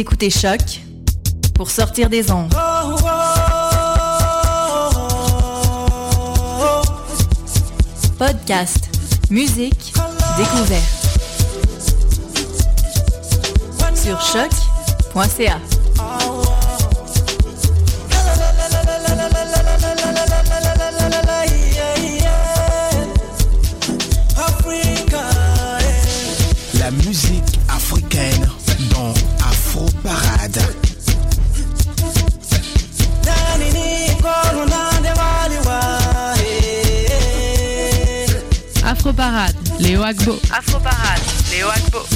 écoutez Choc pour sortir des ondes. Podcast, musique, découverte. Sur choc.ca. Parade, Léo Agbo. Afro Parade, Léo Agbo.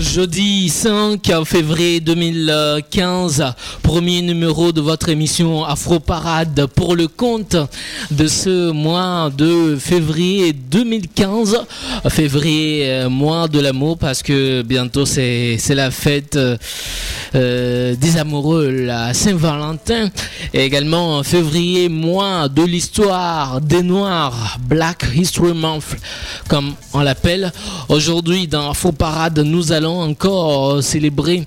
Jeudi 5 février 2015, premier numéro de votre émission Afro Parade pour le compte de ce mois de février 2015. Février, euh, mois de l'amour parce que bientôt c'est la fête euh, des amoureux, la Saint-Valentin. Et également février, mois de l'histoire des Noirs, Black History Month comme on l'appelle. Aujourd'hui dans Afro Parade, nous allons encore célébrer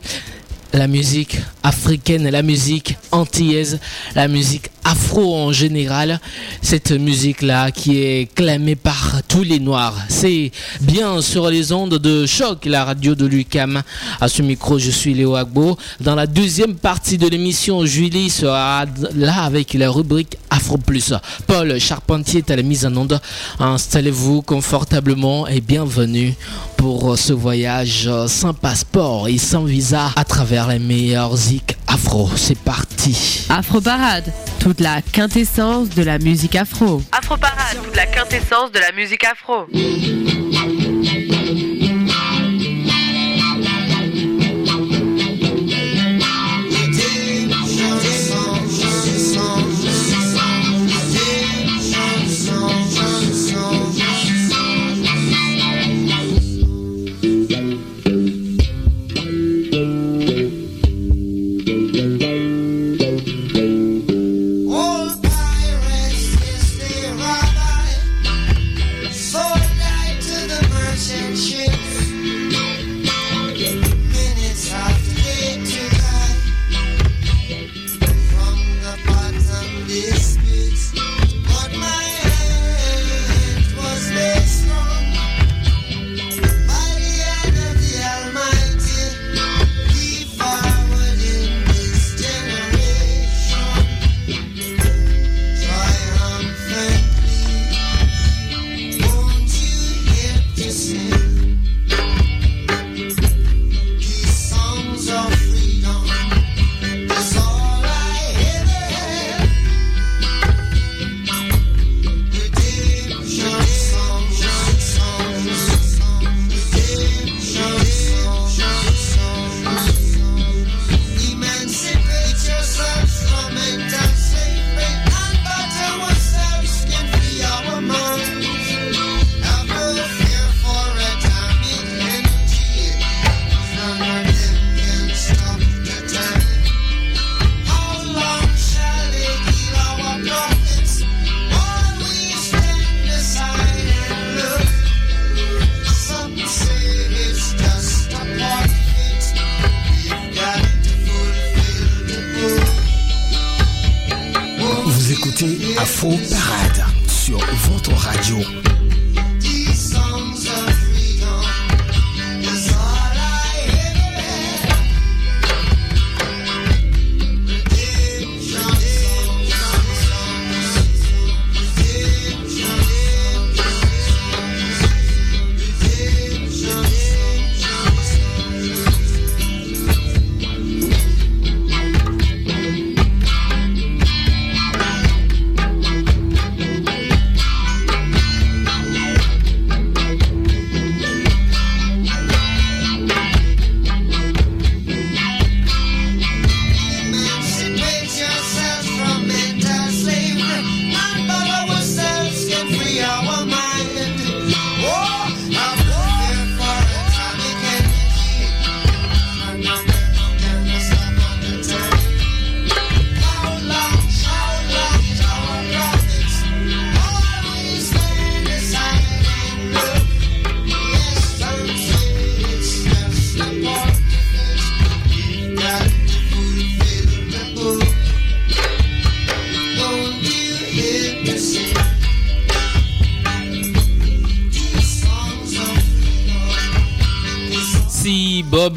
la musique africaine, la musique antillaise, la musique afro en général. Cette musique-là qui est clamée par tous les noirs. C'est bien sur les ondes de choc, la radio de l'UCAM. À ce micro, je suis Léo Agbo. Dans la deuxième partie de l'émission, Julie sera là avec la rubrique Afro Plus. Paul Charpentier est à la mise en onde. Installez-vous confortablement et bienvenue pour ce voyage sans passeport et sans visa à travers les meilleurs zik afro. C'est parti. Afro Parade, toute la quintessence de la musique afro. Afro Parade, toute la quintessence de la musique afro.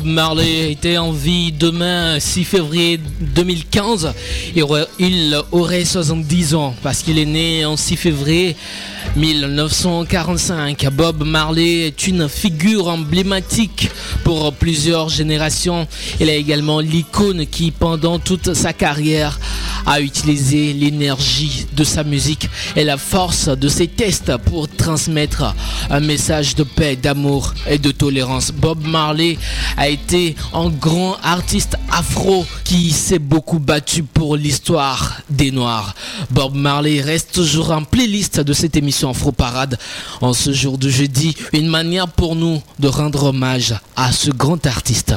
Marley était en vie demain, 6 février 2015, il aurait, il aurait 70 ans parce qu'il est né en 6 février 1945. Bob Marley est une figure emblématique pour plusieurs générations. Il est également l'icône qui, pendant toute sa carrière, a utilisé l'énergie de sa musique et la force de ses tests pour transmettre un message de paix, d'amour et de tolérance. Bob Marley a été un grand artiste afro qui s'est beaucoup battu pour l'histoire des Noirs. Bob Marley reste toujours en playlist de cette émission Afro Parade en ce jour de jeudi, une manière pour nous de rendre hommage à ce grand artiste.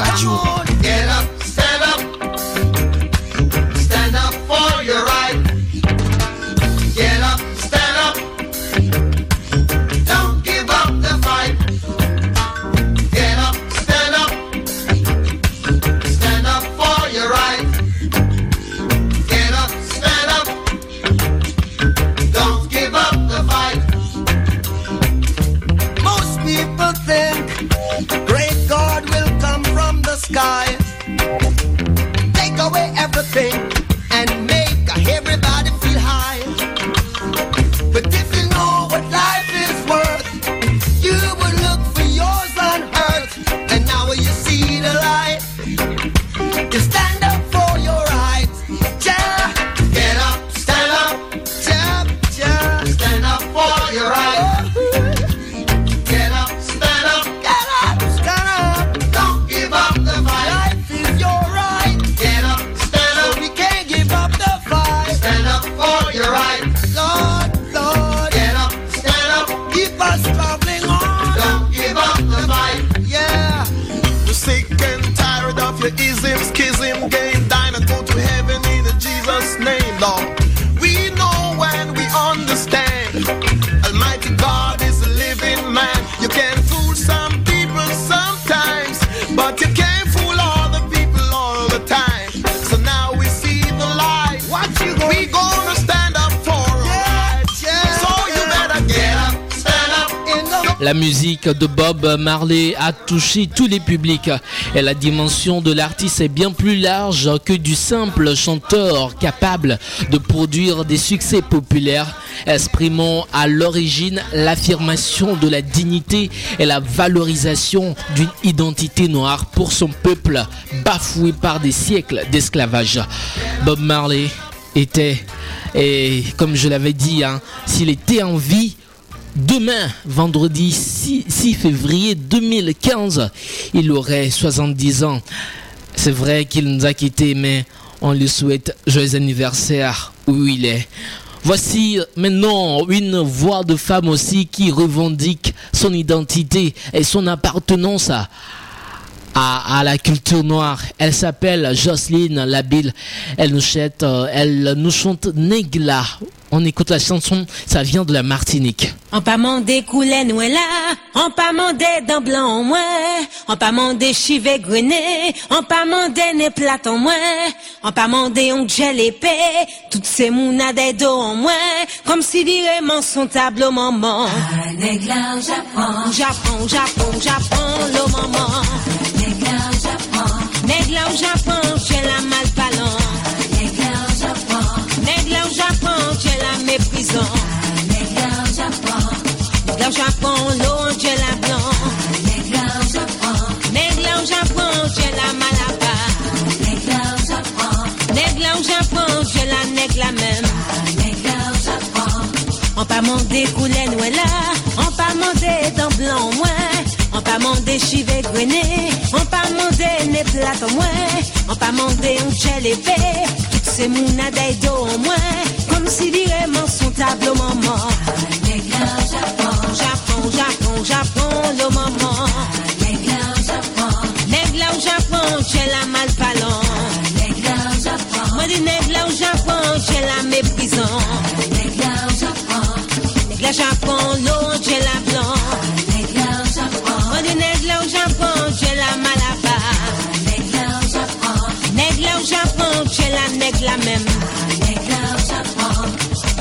Radio. Tous les publics et la dimension de l'artiste est bien plus large que du simple chanteur capable de produire des succès populaires, exprimant à l'origine l'affirmation de la dignité et la valorisation d'une identité noire pour son peuple bafoué par des siècles d'esclavage. Bob Marley était, et comme je l'avais dit, hein, s'il était en vie, Demain, vendredi 6, 6 février 2015, il aurait 70 ans. C'est vrai qu'il nous a quittés, mais on lui souhaite joyeux anniversaire où il est. Voici maintenant une voix de femme aussi qui revendique son identité et son appartenance à la culture noire. Elle s'appelle Jocelyne Labille. Elle nous chante, euh, elle nous chante Negla. On écoute la chanson, ça vient de la Martinique. On pas mandé couler nous là, on pas mandé dans blanc moi, on pas mandé chivé grené, on pas mandé né platon moi, on pas mandé on gel épée, toutes ces mouna des dos en moi, comme si dirait mon son tableau maman. Négla au Japon, Japon, Japon, Japon, le maman. négla au au Japon, l'eau, j'ai la blanc. négla au Japon, Nègla au Japon, j'ai la malaba. négla au Japon, Nègla Japon, je la nègre la même. On pas mandé couler nous là, on pas mandé dans blanc moins, on pas mandé chivé grené, on pas mandé né plat au moins, on pas mandé un gel épais, toutes ces mouna d'aido au moins, comme si vraiment son tableau maman. Japon, Japon, Japon, le maman. Nègre là au Japon, j'ai la mal parlant. Moi dis nègre là au Japon, j'ai la méprisant. Nègre là Japon, l'eau, j'ai la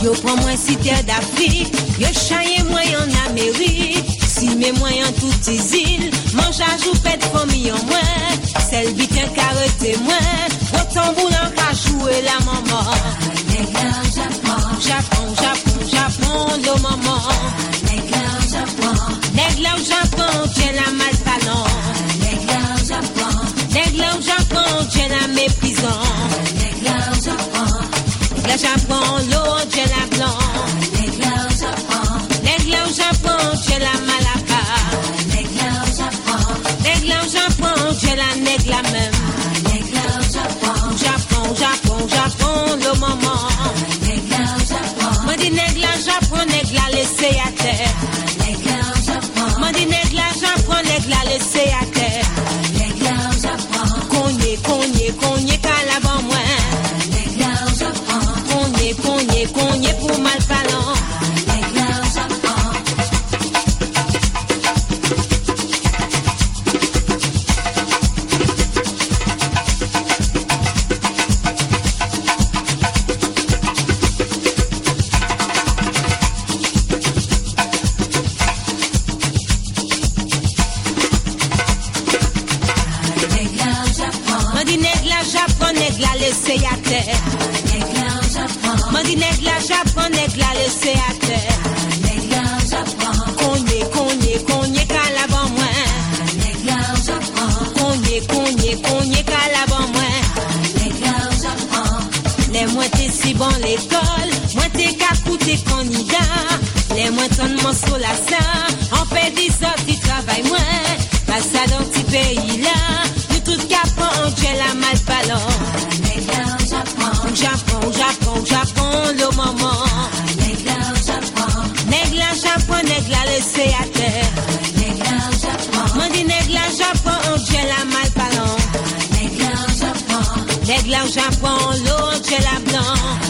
Yo prends moi si terre d'Afrique, yo chaye moi en Amérique. Si mes moyens toutes les îles, mange à joupette famille en moins. Celle vite un carré moins, au tambour en cas jouer la maman. Japon, Japon, Japon, le maman. Nègre là au Japon, j'ai la mal parlant. Nègre là au Japon, j'ai la méprisant. Le Japon, l'eau, j'ai la blanc. Nègre là au Japon, j'ai la malaba. Nègre là au Japon, j'ai la nègre la même. Moins t'es si bon l'école, moi t'es qu'à coûter candidat. Les moins ton mon sol à ça, on fait des autres qui travaillent moins. Pas ça dans petit pays là, nous tout capons, j'ai la mal parlant. Japon, Japon, Japon, le moment. Nègre là, Japon, nègre là, laissé à terre. Moi dis nègre là, Japon, j'ai la mal parlant. Nègre là, Japon, l'autre, j'ai la blanc.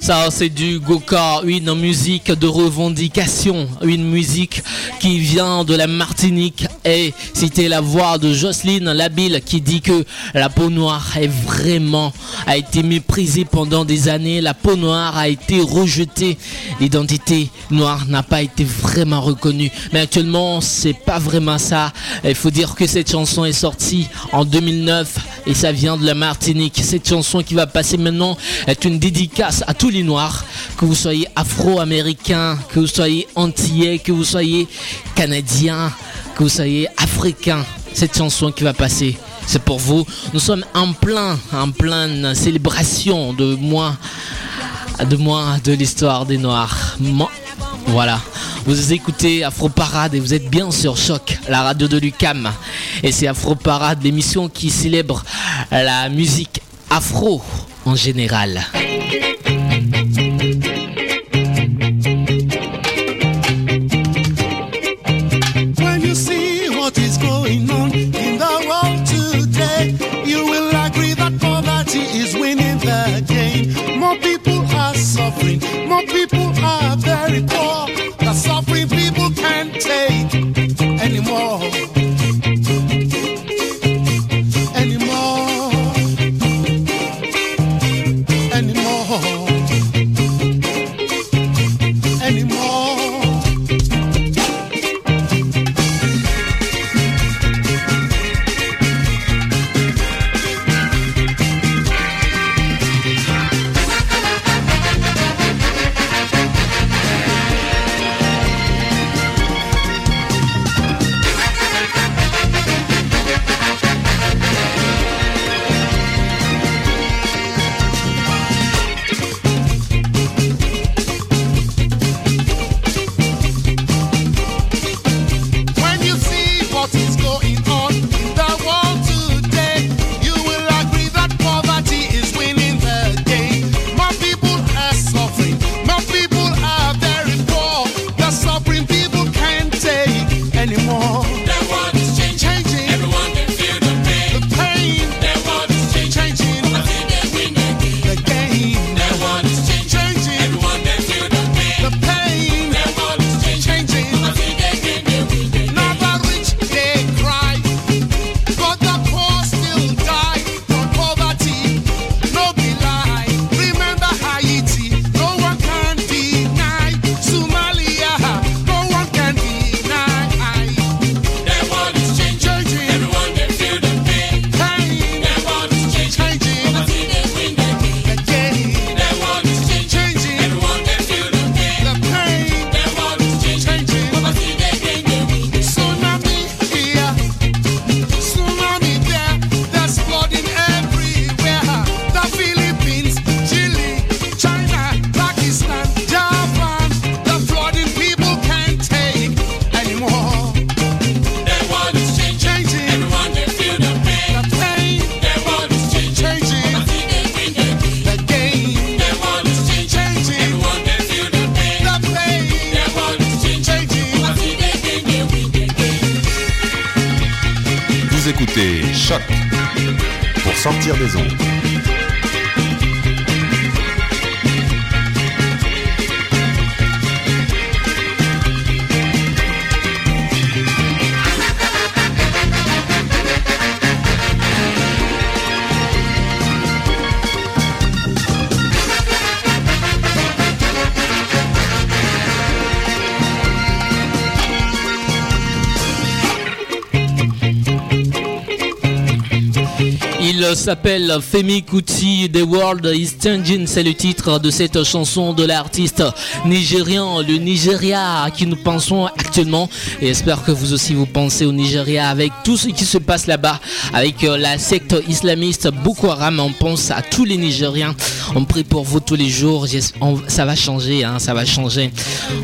Ça, c'est du Goka, une musique de revendication, une musique qui vient de la Martinique. Et c'était la voix de Jocelyne Labille qui dit que la peau noire est vraiment, a été méprisée pendant des années. La peau noire a été rejetée. L'identité noire n'a pas été vraiment reconnue. Mais actuellement, c'est pas vraiment ça. Il faut dire que cette chanson est sortie en 2009 et ça vient de la Martinique. Cette chanson qui va passer maintenant est une dédicace à tous les noirs, que vous soyez afro-américain, que vous soyez antillais, que vous soyez canadien, que vous soyez africain. Cette chanson qui va passer, c'est pour vous. Nous sommes en plein, en pleine célébration de mois, de mois de l'histoire des noirs. Voilà. Vous écoutez Afro Parade et vous êtes bien sur Choc, la radio de Lucam. Et c'est Afro Parade, l'émission qui célèbre la musique afro en général. Des ondes. S'appelle Femi Kuti, The World is Changing, c'est le titre de cette chanson de l'artiste nigérian, le Nigeria, à qui nous pensons actuellement. Et j'espère que vous aussi vous pensez au Nigeria avec tout ce qui se passe là-bas, avec euh, la secte islamiste Boko Haram. On pense à tous les Nigériens. On prie pour vous tous les jours. Ça va changer, hein, ça va changer.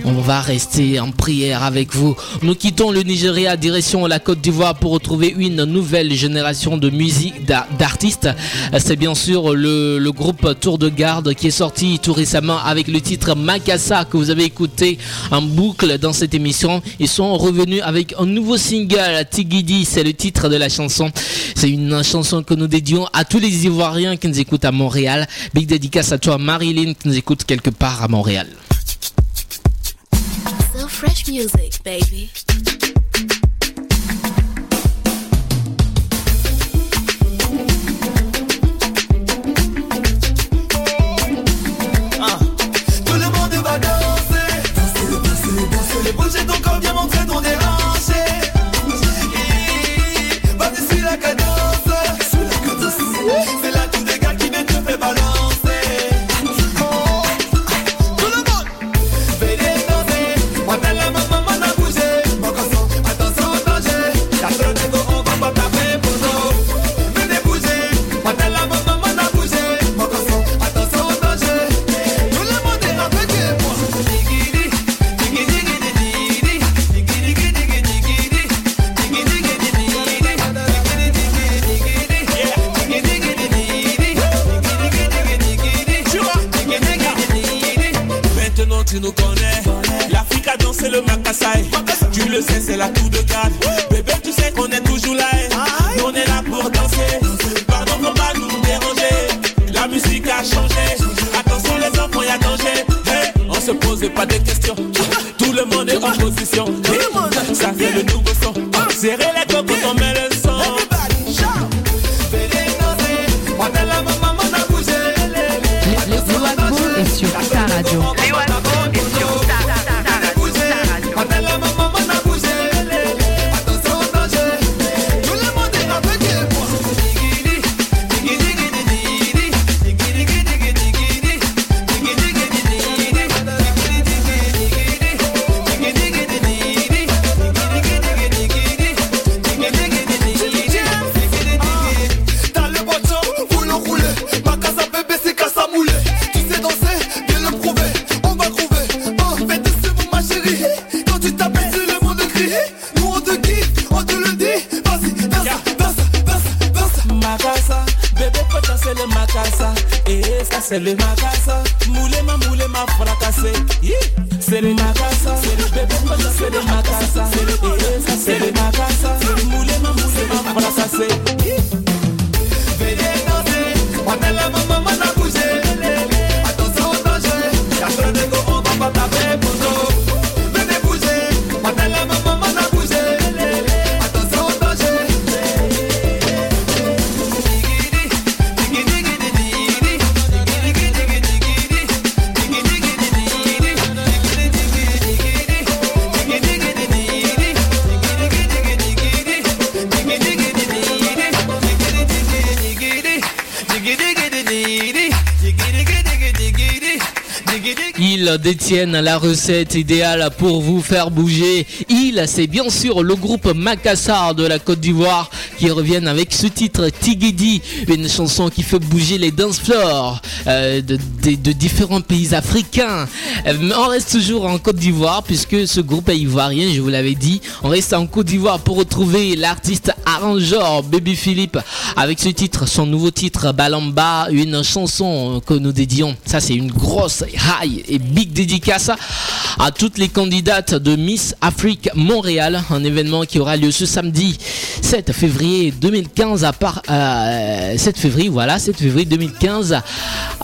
On va rester en prière avec vous. Nous quittons le Nigeria, direction la Côte d'Ivoire pour retrouver une nouvelle génération de musique d'ar- C'est bien sûr le, groupe Tour de Garde qui est sorti tout récemment avec le titre Makassa que vous avez écouté en boucle dans cette émission. Ils sont revenus avec un nouveau single, Tigidi, c'est le titre de la chanson. C'est une chanson que nous dédions à tous les Ivoiriens qui nous écoutent à Montréal. Big dédicace à toi Marilyn qui nous écoute quelque part à Montréal. C'est le Makassa Moulé ma moulé ma fracassé. C'est le Makassa C'est le bébé danser le ça c'est le C'est le moulé ma moulé ma fracassé Détiennent la recette idéale pour vous faire bouger. Ils, c'est bien sûr le groupe Macassar de la Côte d'Ivoire qui reviennent avec ce titre Tigidi, une chanson qui fait bouger les dance floors euh, de, différents pays africains. Euh, mais on reste toujours en Côte d'Ivoire puisque ce groupe est ivoirien, je vous l'avais dit. On reste en Côte d'Ivoire pour retrouver l'artiste arrangeur Baby Philippe avec ce titre, son nouveau titre Balamba, une chanson que nous dédions. Ça, c'est une grosse high. et big dédicace à toutes les candidates de Miss Afrique Montréal, un événement qui aura lieu ce samedi 7 février 2015 à part euh, 7 février, voilà, 7 février 2015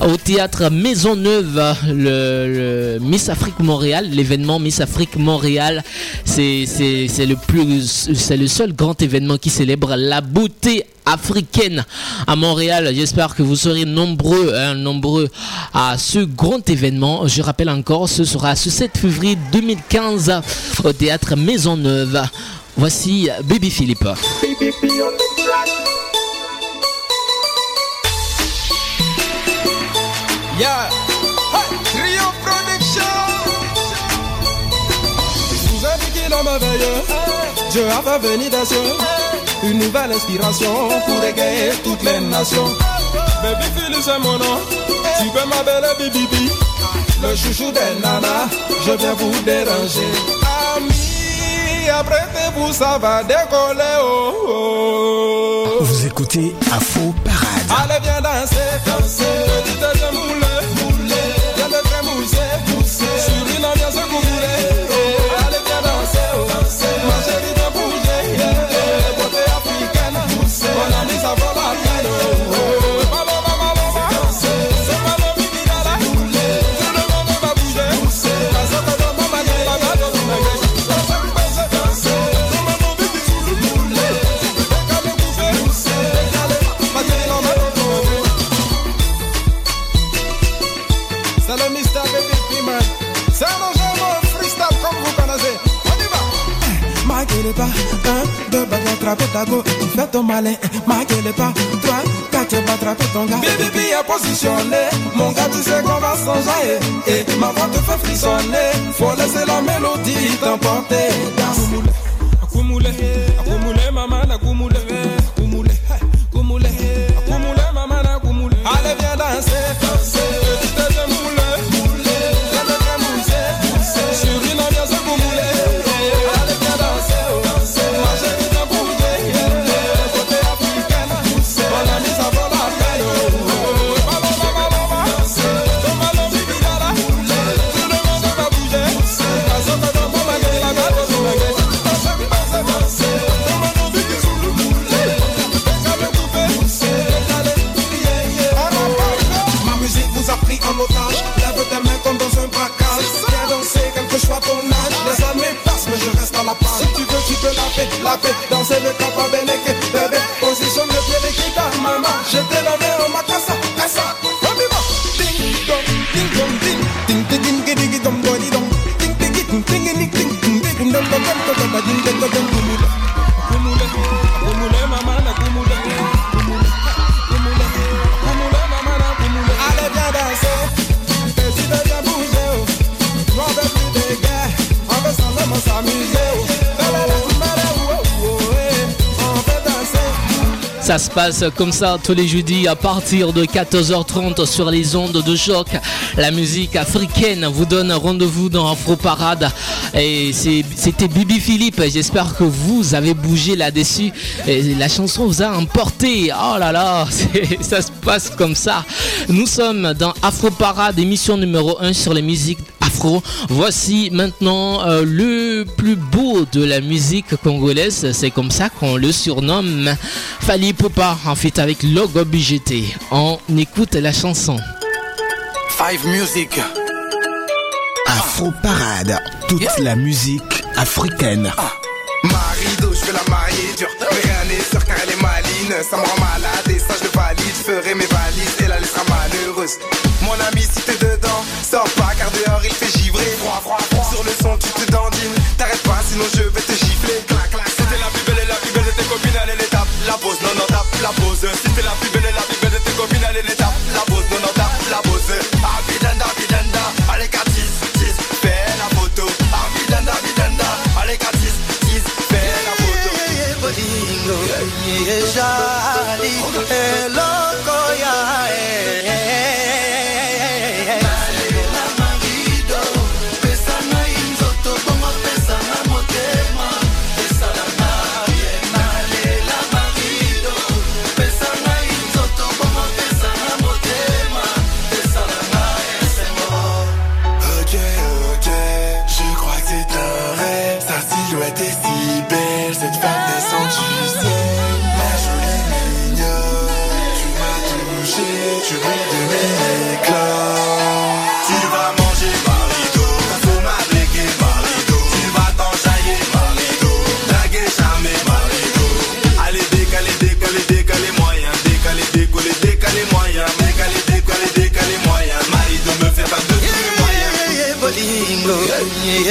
au théâtre Maisonneuve, le, le Miss Afrique Montréal, l'événement Miss Afrique Montréal, c'est le plus c'est le seul grand événement qui célèbre la beauté africaine à Montréal. J'espère que vous serez nombreux, hein, nombreux à ce grand événement. Je rappelle encore, ce sera ce 7 février 2015 au théâtre Maisonneuve. Voici Baby Philippe. Yeah. Hey, Rio Production. Vous avez dit qu'il en merveilleux. Dieu a fait venir des cieux. Une nouvelle inspiration pour égayer toutes les nations. Baby Philly, c'est mon nom. Tu peux m'appeler Bibi. Le chouchou des nanas, je viens vous déranger. Amis, apprêtez-vous, ça va décoller. Oh, oh. Vous écoutez Afro Parade. Allez, viens danser, danser. Attraper ta go, tu fais ton malin. Ma gueule pas, trois, quatre, bah, attraper ton gars. Baby est positionné, mon gars, tu sais qu'on va s'enjailler. Et ma voix te fait frissonner, faut laisser la mélodie t'emporter. Danse. Akumule, akumule, maman, akumule, akumule, akumule, akumule, maman, akumule. Allez, viens danser, passe comme ça tous les jeudis à partir de 14h30 sur les ondes de choc. La musique africaine vous donne rendez-vous dans Afro Parade. Et c'était Bibi Philippe. J'espère que vous avez bougé là-dessus. La chanson vous a emporté. Oh là là, ça se passe comme ça. Nous sommes dans Afro Parade, émission numéro 1 sur les musiques afro. Voici maintenant euh, le plus beau de la musique congolaise. C'est comme ça qu'on le surnomme. Fali Popa en fait avec Logo BGT. On écoute la chanson. Five Music. Afro Parade. Toute la musique africaine. Marido, je vais la marier dur Mais rien n'est sûr car elle est maline Ça me rend malade et ça je le valide Ferai mes valises et la laissera Mon ami si t'es dedans Sors pas car dehors il fait givrer. Froid, froid, froid. Sur le son tu te dandines. T'arrêtes pas sinon je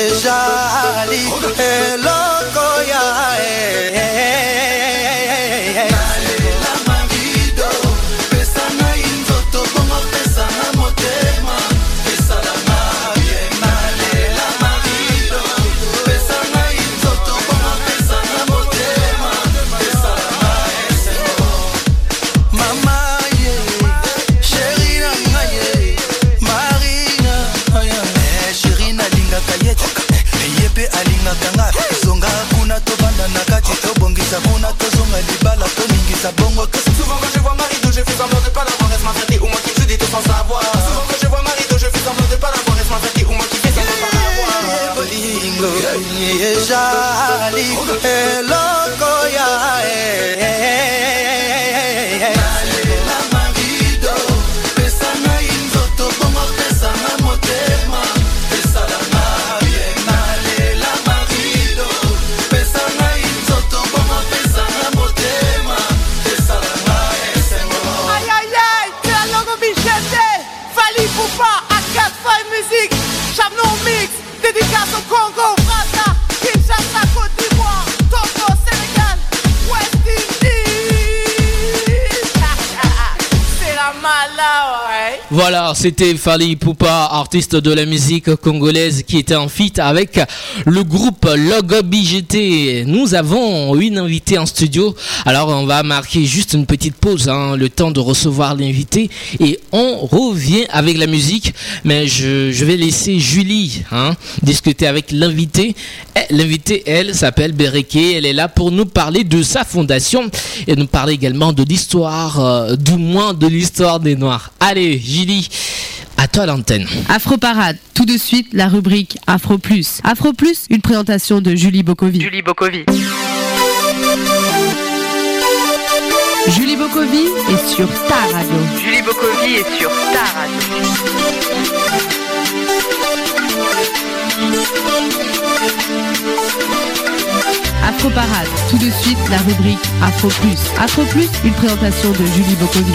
ella ouais C'était Fali Poupa, artiste de la musique congolaise qui était en feat avec le groupe Logobi GT. Nous avons une invitée en studio. Alors on va marquer juste une petite pause, hein, le temps de recevoir l'invité et on revient avec la musique. Mais je, je vais laisser Julie hein, discuter avec l'invité. Eh, L'invité, elle, s'appelle Bereke. Elle est là pour nous parler de sa fondation et nous parler également de l'histoire, euh, du moins de l'histoire des Noirs. Allez, Julie, à toi l'antenne. Afro Parade, tout de suite la rubrique Afro Plus. Afro Plus, une présentation de Julie Bokovi. Julie Bokovi. Julie Bokovi est sur ta radio. Julie Bokovi est sur ta radio. Afro Parade, tout de suite la rubrique Afro Plus. Afro Plus, une présentation de Julie Bokovi.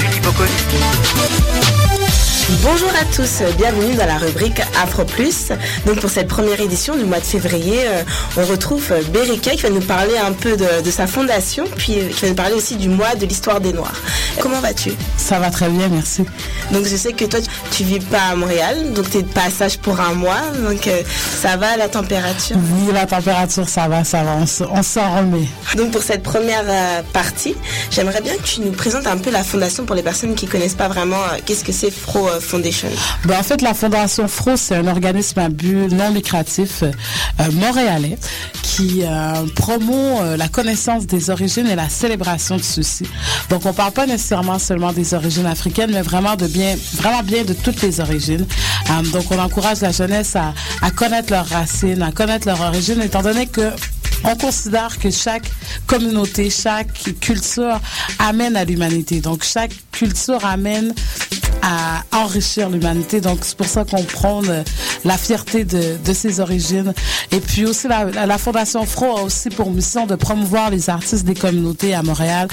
Bonjour à tous, bienvenue dans la rubrique Afro Plus. Donc pour cette première édition du mois de février, euh, on retrouve euh, Berika qui va nous parler un peu de, de sa fondation, puis qui va nous parler aussi du mois de l'histoire des Noirs. Comment vas-tu? Ça va très bien, merci. Donc je sais que toi tu, vis pas à Montréal, donc tu es de passage pour un mois, donc euh, ça va la température? Oui, la température, ça va, ça va, on, s'en remet. Donc pour cette première partie, j'aimerais bien que tu nous présentes un peu la fondation pour les personnes qui connaissent pas vraiment qu'est-ce que c'est Fro Foundation? Ben, en fait, la Fondation FRO, c'est un organisme à but non lucratif euh, montréalais qui euh, promeut euh, la connaissance des origines et la célébration de ceux-ci. Donc, on parle pas nécessairement seulement des origines africaines, mais vraiment de bien, vraiment bien de toutes les origines. Euh, donc, on encourage la jeunesse à, à connaître leurs racines, à connaître leur origine, étant donné que on considère que chaque communauté, chaque culture amène à l'humanité. Donc, chaque culture amène à enrichir l'humanité. Donc, c'est pour ça qu'on prend euh, la fierté de, de ses origines. Et puis aussi, la, la- Fondation FRO a aussi pour mission de promouvoir les artistes des communautés à Montréal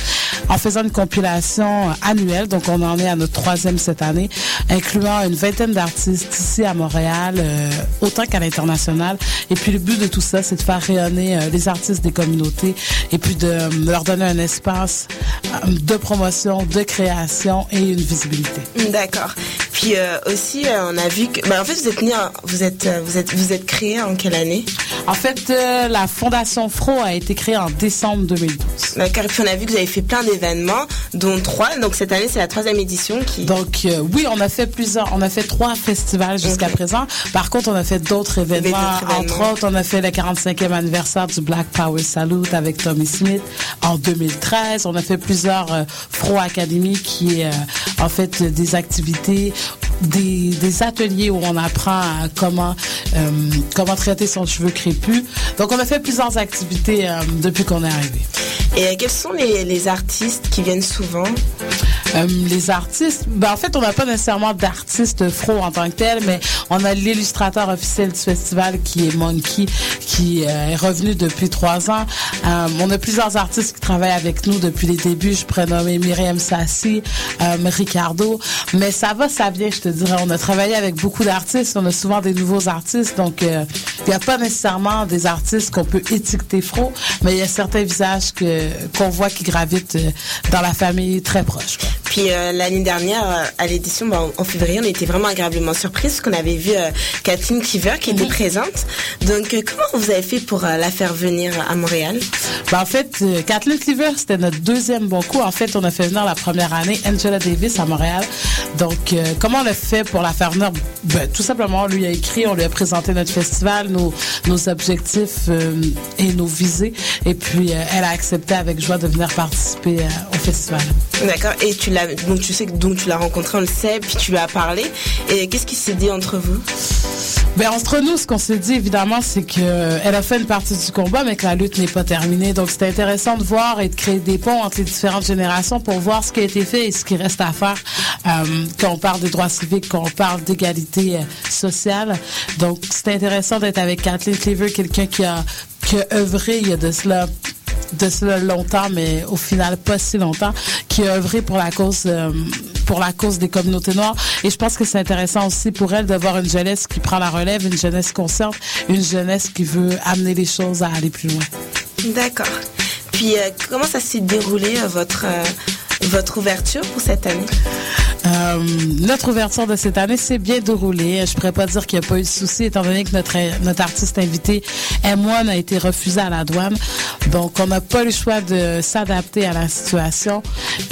en faisant une compilation annuelle. Donc, on en est à notre troisième cette année, incluant une vingtaine d'artistes ici à Montréal, euh, autant qu'à l'international. Et puis, le but de tout ça, c'est de faire rayonner euh, les artistes des communautés et puis de euh, leur donner un espace euh, de promotion, de création et une visibilité. D'accord. Puis euh, aussi, euh, on a vu que, bah, en fait, vous êtes né, vous êtes, euh, vous êtes, vous êtes créé en quelle année? En fait, euh, la Fondation FRO a été créée en décembre 2012. D'accord. Puis on a vu que vous avez fait plein d'événements, dont trois. Donc cette année, c'est la troisième édition qui. Donc oui, on a fait plusieurs, on a fait trois festivals jusqu'à présent. Par contre, on a fait d'autres événements. D'autres Entre événements. autres, on a fait le 45e anniversaire du Black Power Salute avec Tommy Smith en 2013. On a fait plusieurs Fro Academy qui est en fait des activités des, ateliers où on apprend euh, comment traiter son cheveu crépus. Donc on a fait plusieurs activités euh, depuis qu'on est arrivé. Et euh, quels sont les artistes qui viennent souvent? Euh, les artistes, ben, en fait, on n'a pas nécessairement d'artistes fro en tant que tel, mais on a l'illustrateur officiel du festival qui est Monkey, qui euh, est revenu depuis trois ans. Euh, on a plusieurs artistes qui travaillent avec nous depuis les débuts. Je pourrais nommer Myriam Sassi, Ricardo, mais ça va, ça vient, je te dirais. On a travaillé avec beaucoup d'artistes, on a souvent des nouveaux artistes, donc il n'y a pas nécessairement des artistes qu'on peut étiqueter fro, mais il y a certains visages que qu'on voit qui gravitent dans la famille très proche. quoi. Puis euh, l'année dernière, euh, à l'édition, ben, en février, on était vraiment agréablement surprise qu'on avait vu euh, Kathleen Cleaver qui était présente. Donc, euh, comment vous avez fait pour la faire venir à Montréal? Ben, en fait, Kathleen Cleaver, c'était notre deuxième bon coup. En fait, on a fait venir la première année Angela Davis à Montréal. Donc, comment on l'a fait pour la faire venir? Ben, tout simplement, on lui a écrit, on lui a présenté notre festival, nos, nos objectifs et nos visées. Et puis, elle a accepté avec joie de venir participer au festival. D'accord. Et tu l'as, donc tu sais donc tu l'as rencontré, on le sait, puis tu lui as parlé. Et qu'est-ce qui s'est dit entre vous? Ben, entre nous, ce qu'on s'est dit, évidemment, c'est que euh, a fait une partie du combat, mais que la lutte n'est pas terminée. Donc, c'était intéressant de voir et de créer des ponts entre les différentes générations pour voir ce qui a été fait et ce qui reste à faire euh, quand on parle des droits civiques, quand on parle d'égalité euh, sociale. Donc, c'est intéressant d'être avec Kathleen Cleaver, quelqu'un qui a, qui œuvré il y a de cela de cela longtemps, mais au final pas si longtemps, qui a œuvré pour la cause euh, pour la cause des communautés noires. Et je pense que c'est intéressant aussi pour elle de voir une jeunesse qui prend la relève, une jeunesse consciente, une jeunesse qui veut amener les choses à aller plus loin. D'accord. Puis euh, comment ça s'est déroulé euh, votre ouverture pour cette année? Euh, notre ouverture de cette année s'est bien déroulée. Je pourrais pas dire qu'il n'y a pas eu de souci, étant donné que notre, notre artiste invité, M1, a été refusé à la douane. Donc, on n'a pas le choix de s'adapter à la situation.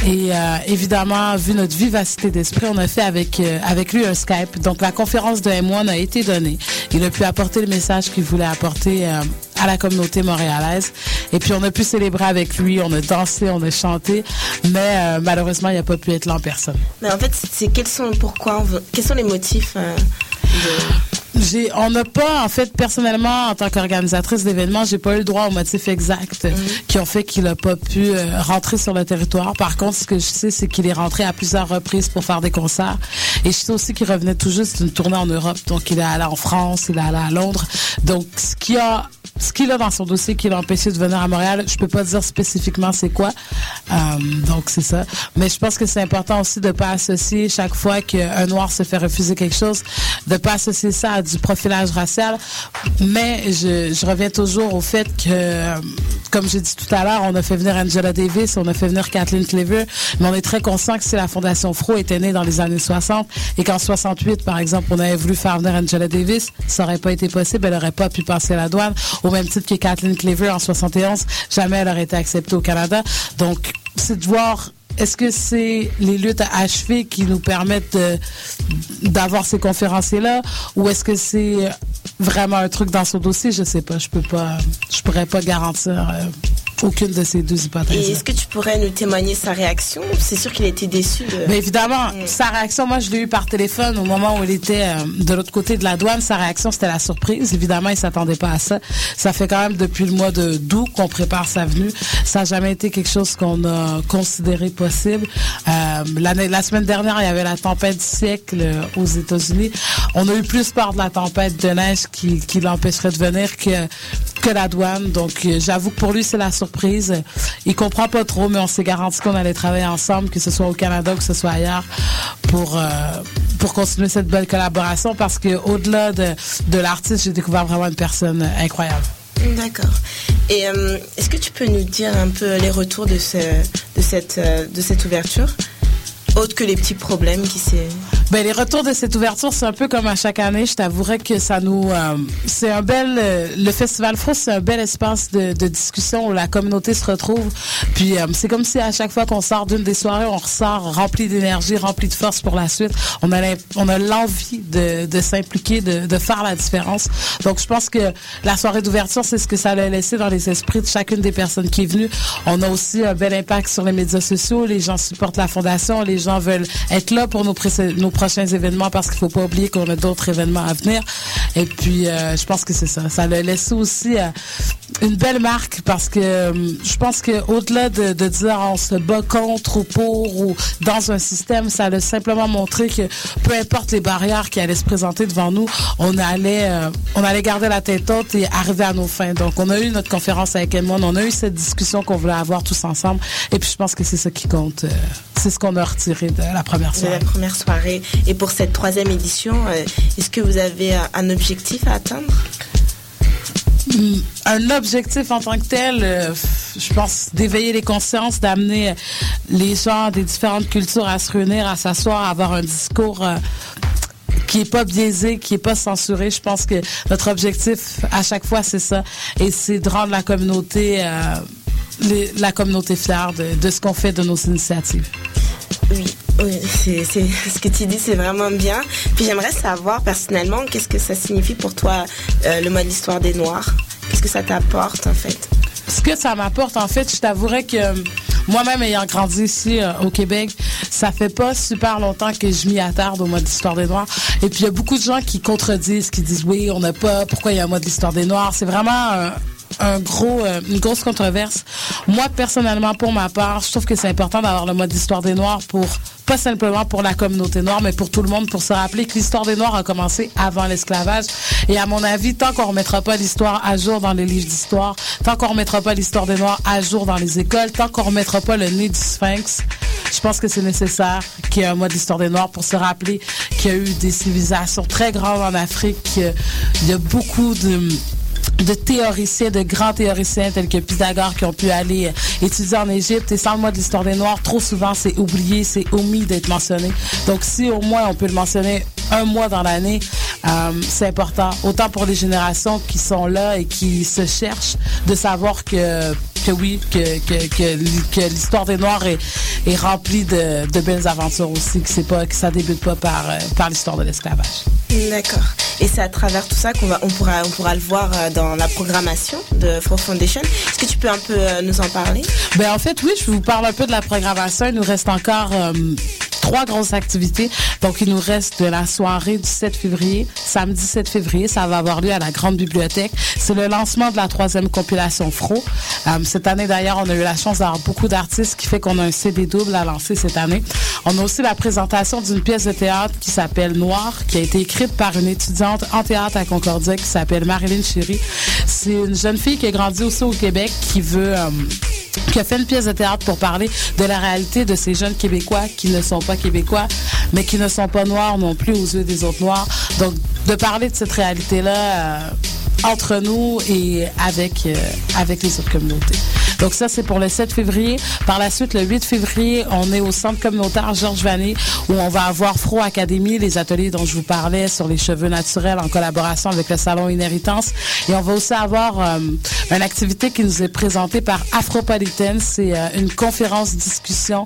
Et euh, évidemment, vu notre vivacité d'esprit, on a fait avec, euh, avec lui un Skype. Donc, la conférence de M1 a été donnée. Il a pu apporter le message qu'il voulait apporter euh, à la communauté montréalaise. Et puis, on a pu célébrer avec lui. On a dansé, on a chanté. Mais euh, malheureusement, il n'a pas pu être là en personne. Mais en fait, c'est quels sont pourquoi quels sont les motifs euh, de J'ai, on n'a pas, en fait, personnellement, en tant qu'organisatrice d'événements, j'ai pas eu le droit aux motifs exacts qui ont fait qu'il a pas pu euh, rentrer sur le territoire. Par contre, ce que je sais, c'est qu'il est rentré à plusieurs reprises pour faire des concerts. Et je sais aussi qu'il revenait tout juste d'une tournée en Europe. Donc, il est allé en France, il est allé à Londres. Donc, ce qui a ce qu'il a dans son dossier qui l'a empêché de venir à Montréal, je peux pas dire spécifiquement c'est quoi. Euh, donc c'est ça. Mais je pense que c'est important aussi de pas associer chaque fois qu'un noir se fait refuser quelque chose, de pas associer ça à du profilage racial. Mais je, je reviens toujours au fait que, comme j'ai dit tout à l'heure, on a fait venir Angela Davis, on a fait venir Kathleen Cleaver, mais on est très conscient que si la Fondation Fro était née dans les années 60 et qu'en 68, par exemple, on avait voulu faire venir Angela Davis, ça aurait pas été possible, elle aurait pas pu passer la douane, au même titre que Kathleen Cleaver en 71, jamais elle aurait été acceptée au Canada. Donc, c'est de voir est-ce que c'est les luttes à achever qui nous permettent de- d'avoir ces conférenciers-là ou est-ce que c'est vraiment un truc dans son dossier? Je sais pas. Je peux pas, je pourrais pas garantir euh, aucune de ces deux Et hypothèses. est-ce que tu pourrais nous témoigner sa réaction? C'est sûr qu'il a été déçu de. Mais évidemment, sa réaction, moi, je l'ai eu par téléphone au moment où il était euh, de l'autre côté de la douane. Sa réaction, c'était la surprise. Évidemment, il s'attendait pas à ça. Ça fait quand même depuis le mois de d'août qu'on prépare sa venue. Ça n'a jamais été quelque chose qu'on a considéré Euh, la semaine dernière, il y avait la tempête du siècle euh, aux États-Unis. On a eu plus peur de la tempête de neige qui, l'empêcherait de venir que la douane. Donc, euh, j'avoue que pour lui, c'est la surprise. Il comprend pas trop, mais on s'est garanti qu'on allait travailler ensemble, que ce soit au Canada ou que ce soit ailleurs, pour continuer cette belle collaboration. Parce que au-delà de, de l'artiste, j'ai découvert vraiment une personne incroyable. D'accord. Et euh, est-ce que tu peux nous dire un peu les retours de euh, de cette ouverture, autre que les petits problèmes qui s'est. Ben, les retours de cette ouverture, c'est un peu comme à chaque année. Je t'avouerais que ça nous, euh, c'est un bel, euh, le Festival Fro, c'est un bel espace de, discussion où la communauté se retrouve. Puis, euh, c'est comme si à chaque fois qu'on sort d'une des soirées, on ressort rempli d'énergie, rempli de force pour la suite. On a, on a l'envie de, de s'impliquer, de, de faire la différence. Donc, je pense que la soirée d'ouverture, c'est ce que ça a laissé dans les esprits de chacune des personnes qui est venue. On a aussi un bel impact sur les médias sociaux. Les gens supportent la fondation. Gens veulent être là pour nos, prochains événements parce qu'il faut pas oublier qu'on a d'autres événements à venir. Et puis, euh, je pense que c'est ça. Ça a laissé aussi euh, une belle marque parce que euh, je pense que au-delà de, dire on se bat contre ou pour ou dans un système, ça a simplement montré que peu importe les barrières qui allaient se présenter devant nous, on allait, on allait garder la tête haute et arriver à nos fins. Donc, on a eu notre conférence avec Edmond, on a eu cette discussion qu'on voulait avoir tous ensemble. Et puis, je pense que c'est ça qui compte. c'est ce qu'on a retiré de la première de soirée. la première soirée. Et pour cette troisième édition, euh, est-ce que vous avez un- un objectif à atteindre? Hmm, un objectif en tant que tel, euh, je pense d'éveiller les consciences, d'amener euh, les gens des différentes cultures à se réunir, à s'asseoir, à avoir un discours euh, qui est pas biaisé, qui est pas censuré. Je pense que notre objectif à chaque fois c'est ça, et c'est de rendre la communauté, euh, les- la communauté fière de, de ce qu'on fait de nos initiatives. Oui, oui c'est, ce que tu dis, c'est vraiment bien. Puis j'aimerais savoir personnellement, qu'est-ce que ça signifie pour toi euh, le mois de l'histoire des Noirs? Qu'est-ce que ça t'apporte en fait? Ce que ça m'apporte, en fait, je t'avouerais que euh, moi-même ayant grandi ici euh, au Québec, ça fait pas super longtemps que je m'y attarde au mois d'histoire des Noirs. Et puis il y a beaucoup de gens qui contredisent, qui disent oui, on n'a pas, pourquoi il y a un mois d'histoire des Noirs? C'est vraiment un gros, euh, une grosse controverse. Moi, personnellement, pour ma part, je trouve que c'est important d'avoir le mois d'histoire des Noirs pour, pas simplement pour la communauté noire, mais pour tout le monde, pour se rappeler que l'histoire des Noirs a commencé avant l'esclavage. Et à mon avis, tant qu'on remettra pas l'histoire à jour dans les livres d'histoire, tant qu'on remettra pas l'histoire des Noirs à jour dans les écoles, tant qu'on remettra pas le nez du sphinx, je pense que c'est nécessaire qu'il y ait un mois d'histoire des Noirs pour se rappeler qu'il y a eu des civilisations très grandes en Afrique. qu'il y a beaucoup de de théoriciens, de grands théoriciens tels que Pythagore qui ont pu aller euh, étudier en Égypte. Et sans le mois de l'histoire des Noirs, trop souvent, c'est oublié, c'est omis d'être mentionné. Donc, si au moins on peut le mentionner un mois dans l'année, euh, c'est important. Autant pour les générations qui sont là et qui se cherchent, de savoir que que oui, que, que, que, que l'histoire des Noirs est, est remplie de, de belles aventures aussi, que c'est pas que ça débute pas par, euh, par l'histoire de l'esclavage. D'accord. Et c'est à travers tout ça qu'on va, on pourra, on pourra le voir euh, dans la programmation de Fro Foundation. Est-ce que tu peux un peu euh, nous en parler? Ben en fait, oui, je vous parle un peu de la programmation. Il nous reste encore euh, trois grosses activités. Donc, il nous reste de la soirée du 7 février, samedi 7 février. Ça va avoir lieu à la Grande Bibliothèque. C'est le lancement de la troisième compilation Fro. Euh, cette année, d'ailleurs, on a eu la chance d'avoir beaucoup d'artistes, qui fait qu'on a un CD double à lancer cette année. On a aussi la présentation d'une pièce de théâtre qui s'appelle Noir, qui a été écrite par une étudiante en théâtre à Concordia qui s'appelle Marilyn Chéry. C'est une jeune fille qui a grandi aussi au Québec qui veut... euh, qui a fait une pièce de théâtre pour parler de la réalité de ces jeunes Québécois qui ne sont pas Québécois, mais qui ne sont pas noirs non plus aux yeux des autres noirs. Donc, de parler de cette réalité-là euh, entre nous et avec, euh, avec les autres communautés. Donc ça, c'est pour le 7 février. Par la suite, le 8 février, on est au centre communautaire Georges Vanier où on va avoir Fro Academy, les ateliers dont je vous parlais sur les cheveux naturels en collaboration avec le Salon Inhéritance. Et on va aussi avoir euh, une activité qui nous est présentée par Afropolitaine. C'est euh, une conférence discussion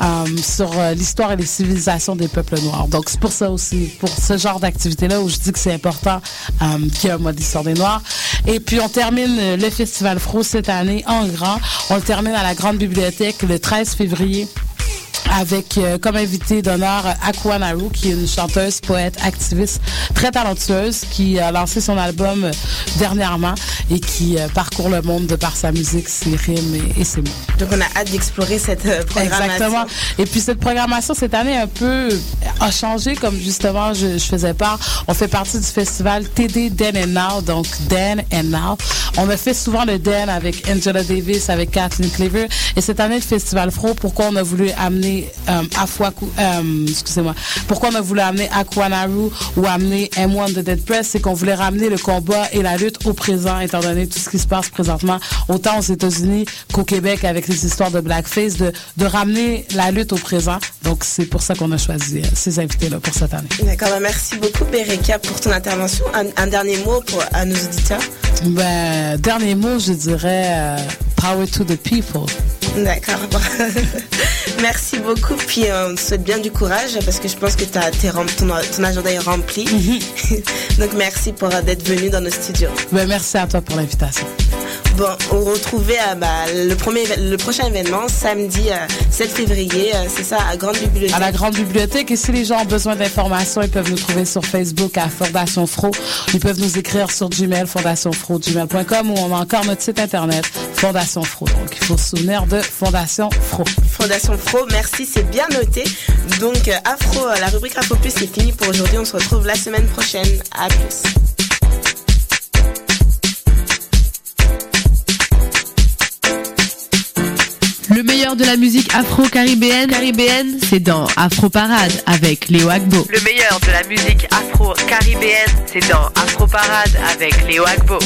euh, sur l'histoire et les civilisations des peuples noirs. Donc c'est pour ça aussi, pour ce genre d'activité-là où je dis que c'est important qu'il y ait un mois d'histoire des Noirs. Et puis on termine le Festival Fro cette année en grand. On le termine à la Grande Bibliothèque le 13 février avec euh, comme invité d'honneur Aqua Naru, qui est une chanteuse, poète, activiste très talentueuse, qui a lancé son album euh, dernièrement et qui euh, parcourt le monde de par sa musique, ses rimes et, et ses mots. Donc on a hâte d'explorer cette programmation. Exactement. Et puis cette programmation cette année un peu a changé, comme justement je, je faisais part. On fait partie du festival TD Den and Now, donc Den and Now. On a fait souvent le Den avec Angela Davis, avec Kathleen Cleaver. Et cette année, le festival Fro, pourquoi on a voulu amener euh, Afwaku, euh, excusez-moi, pourquoi on a voulu amener Aquanaru ou amener M1 de Dead Press, c'est qu'on voulait ramener le combat et la lutte au présent, étant donné tout ce qui se passe présentement, autant aux États-Unis qu'au Québec avec les histoires de blackface, de, de ramener la lutte au présent. Donc, c'est pour ça qu'on a choisi euh, ces invités-là pour cette année. D'accord, bah, merci beaucoup Bereka pour ton intervention. Un, un dernier mot pour, à nos auditeurs Ben, dernier mot, je dirais euh, power to the people. D'accord. Merci beaucoup. Puis euh, on te souhaite bien du courage parce que je pense que rem- ton, ton agenda est rempli. Donc merci pour euh, d'être venu dans nos studios. Ben, merci à toi pour l'invitation. Bon, on retrouvait euh, bah, le, premier, le prochain événement samedi euh, 7 février, euh, c'est ça, à Grande Bibliothèque. à la grande bibliothèque. Et si les gens ont besoin d'informations, ils peuvent nous trouver sur Facebook à Fondation Fro. Ils peuvent nous écrire sur Gmail, fondationfro, gmail.com ou on a encore notre site internet, Fondation Fro. Donc, il faut se souvenir de Fondation Fro. Fondation Fro, merci, c'est bien noté. Donc, euh, Afro, euh, la rubrique Afro Plus, c'est fini pour aujourd'hui. On se retrouve la semaine prochaine. À plus. Le meilleur de la musique afro-caribéenne, caribéenne, c'est dans Afro Parade avec Léo Agbo. Le meilleur de la musique afro-caribéenne, c'est dans Afro Parade avec Léo Agbo.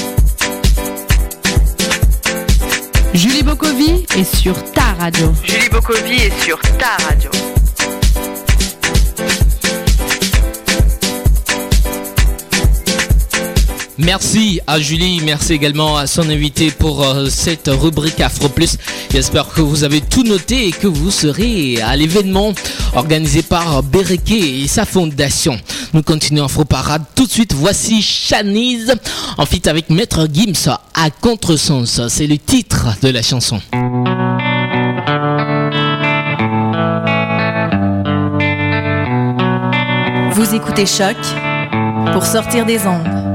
Julie Bokovi est sur ta radio. Julie Bokovi est sur ta radio. Merci à Julie, merci également à son invité pour euh, cette rubrique Afro Plus. J'espère que vous avez tout noté et que vous serez à l'événement organisé par Bereke et sa fondation. Nous continuons Afro Parade. Tout de suite, voici Shanice en fit avec Maître Gims à contresens. C'est le titre de la chanson. Vous écoutez Choc pour sortir des ondes.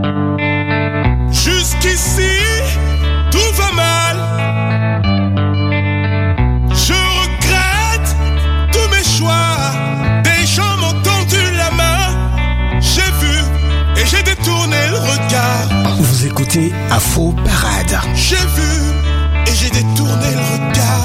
Le regard. Vous écoutez Afro Parade. J'ai vu et j'ai détourné le regard.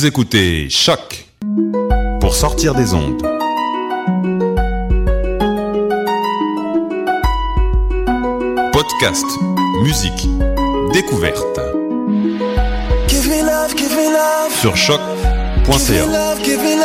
Vous écoutez Choc pour sortir des ondes. Podcast musique, découverte. Give me love, give me love. Sur Give me choc.ca. love, give me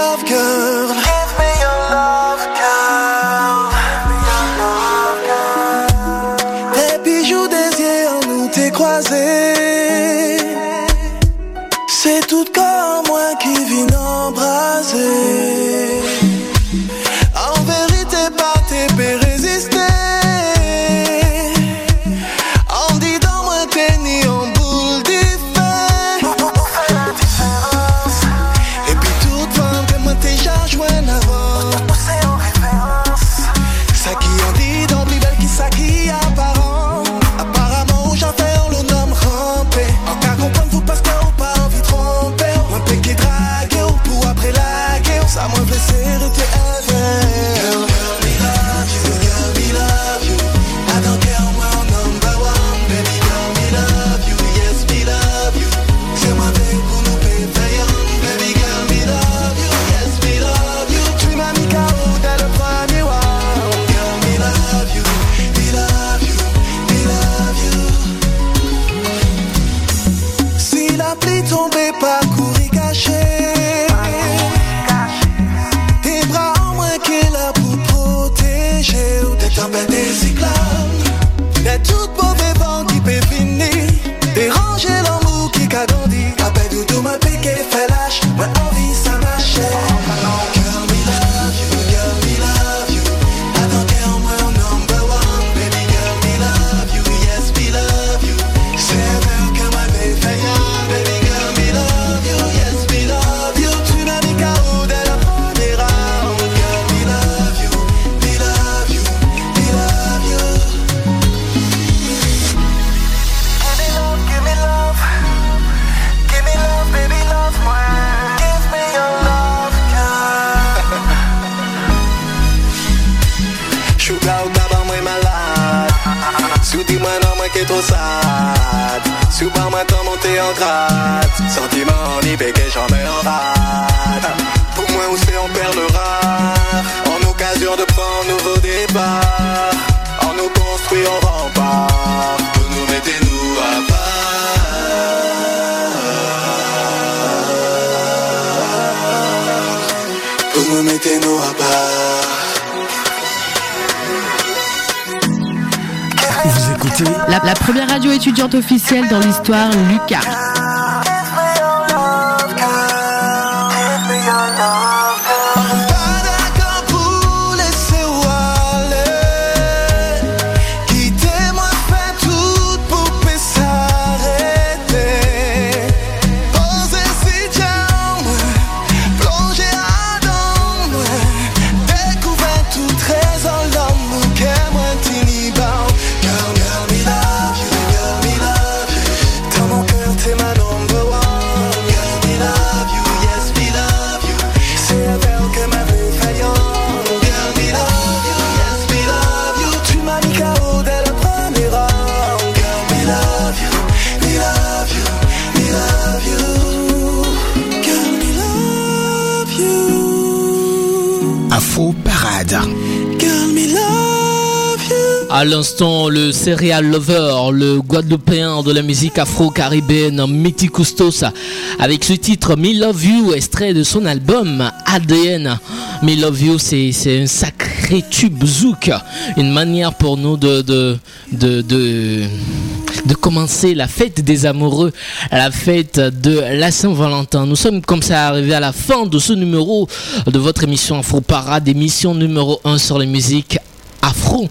est trop sad. Par moi, t'en monter en grade. Sentiment, ni péché, j'en mets en rate. Pour moi, où c'est, on perd le rare. En occasion de prendre nouveau départ. La, première radio étudiante officielle dans l'histoire, Lucas. À l'instant, le serial lover, le guadeloupéen de la musique afro-caribéenne Mitty Custos, avec ce titre Me Love You, extrait de son album ADN. Me Love You, c'est un sacré tube zouk, une manière pour nous de, de, de, de, de commencer la fête des amoureux, la fête de la Saint-Valentin. Nous sommes comme ça arrivés à la fin de ce numéro de votre émission Afro Parade, émission numéro 1 sur les musiques afro.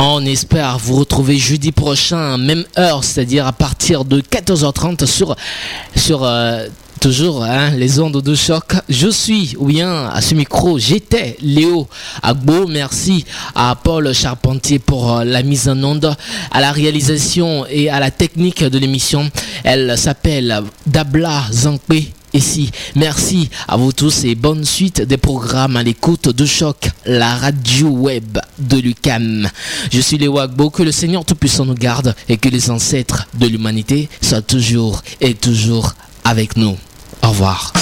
On espère vous retrouver jeudi prochain, même heure, c'est-à-dire à partir de 14h30 sur, sur euh, toujours hein, les ondes de choc. Je suis, ou bien à ce micro, j'étais Léo Agbo. Merci à Paul Charpentier pour euh, la mise en onde, à la réalisation et à la technique de l'émission. Elle s'appelle Dabla Zankpe. Ici, merci à vous tous et bonne suite des programmes à l'écoute de Choc, la radio web de l'UCAM. Je suis Léo Agbo, que le Seigneur Tout-Puissant nous garde et que les ancêtres de l'humanité soient toujours et toujours avec nous. Au revoir.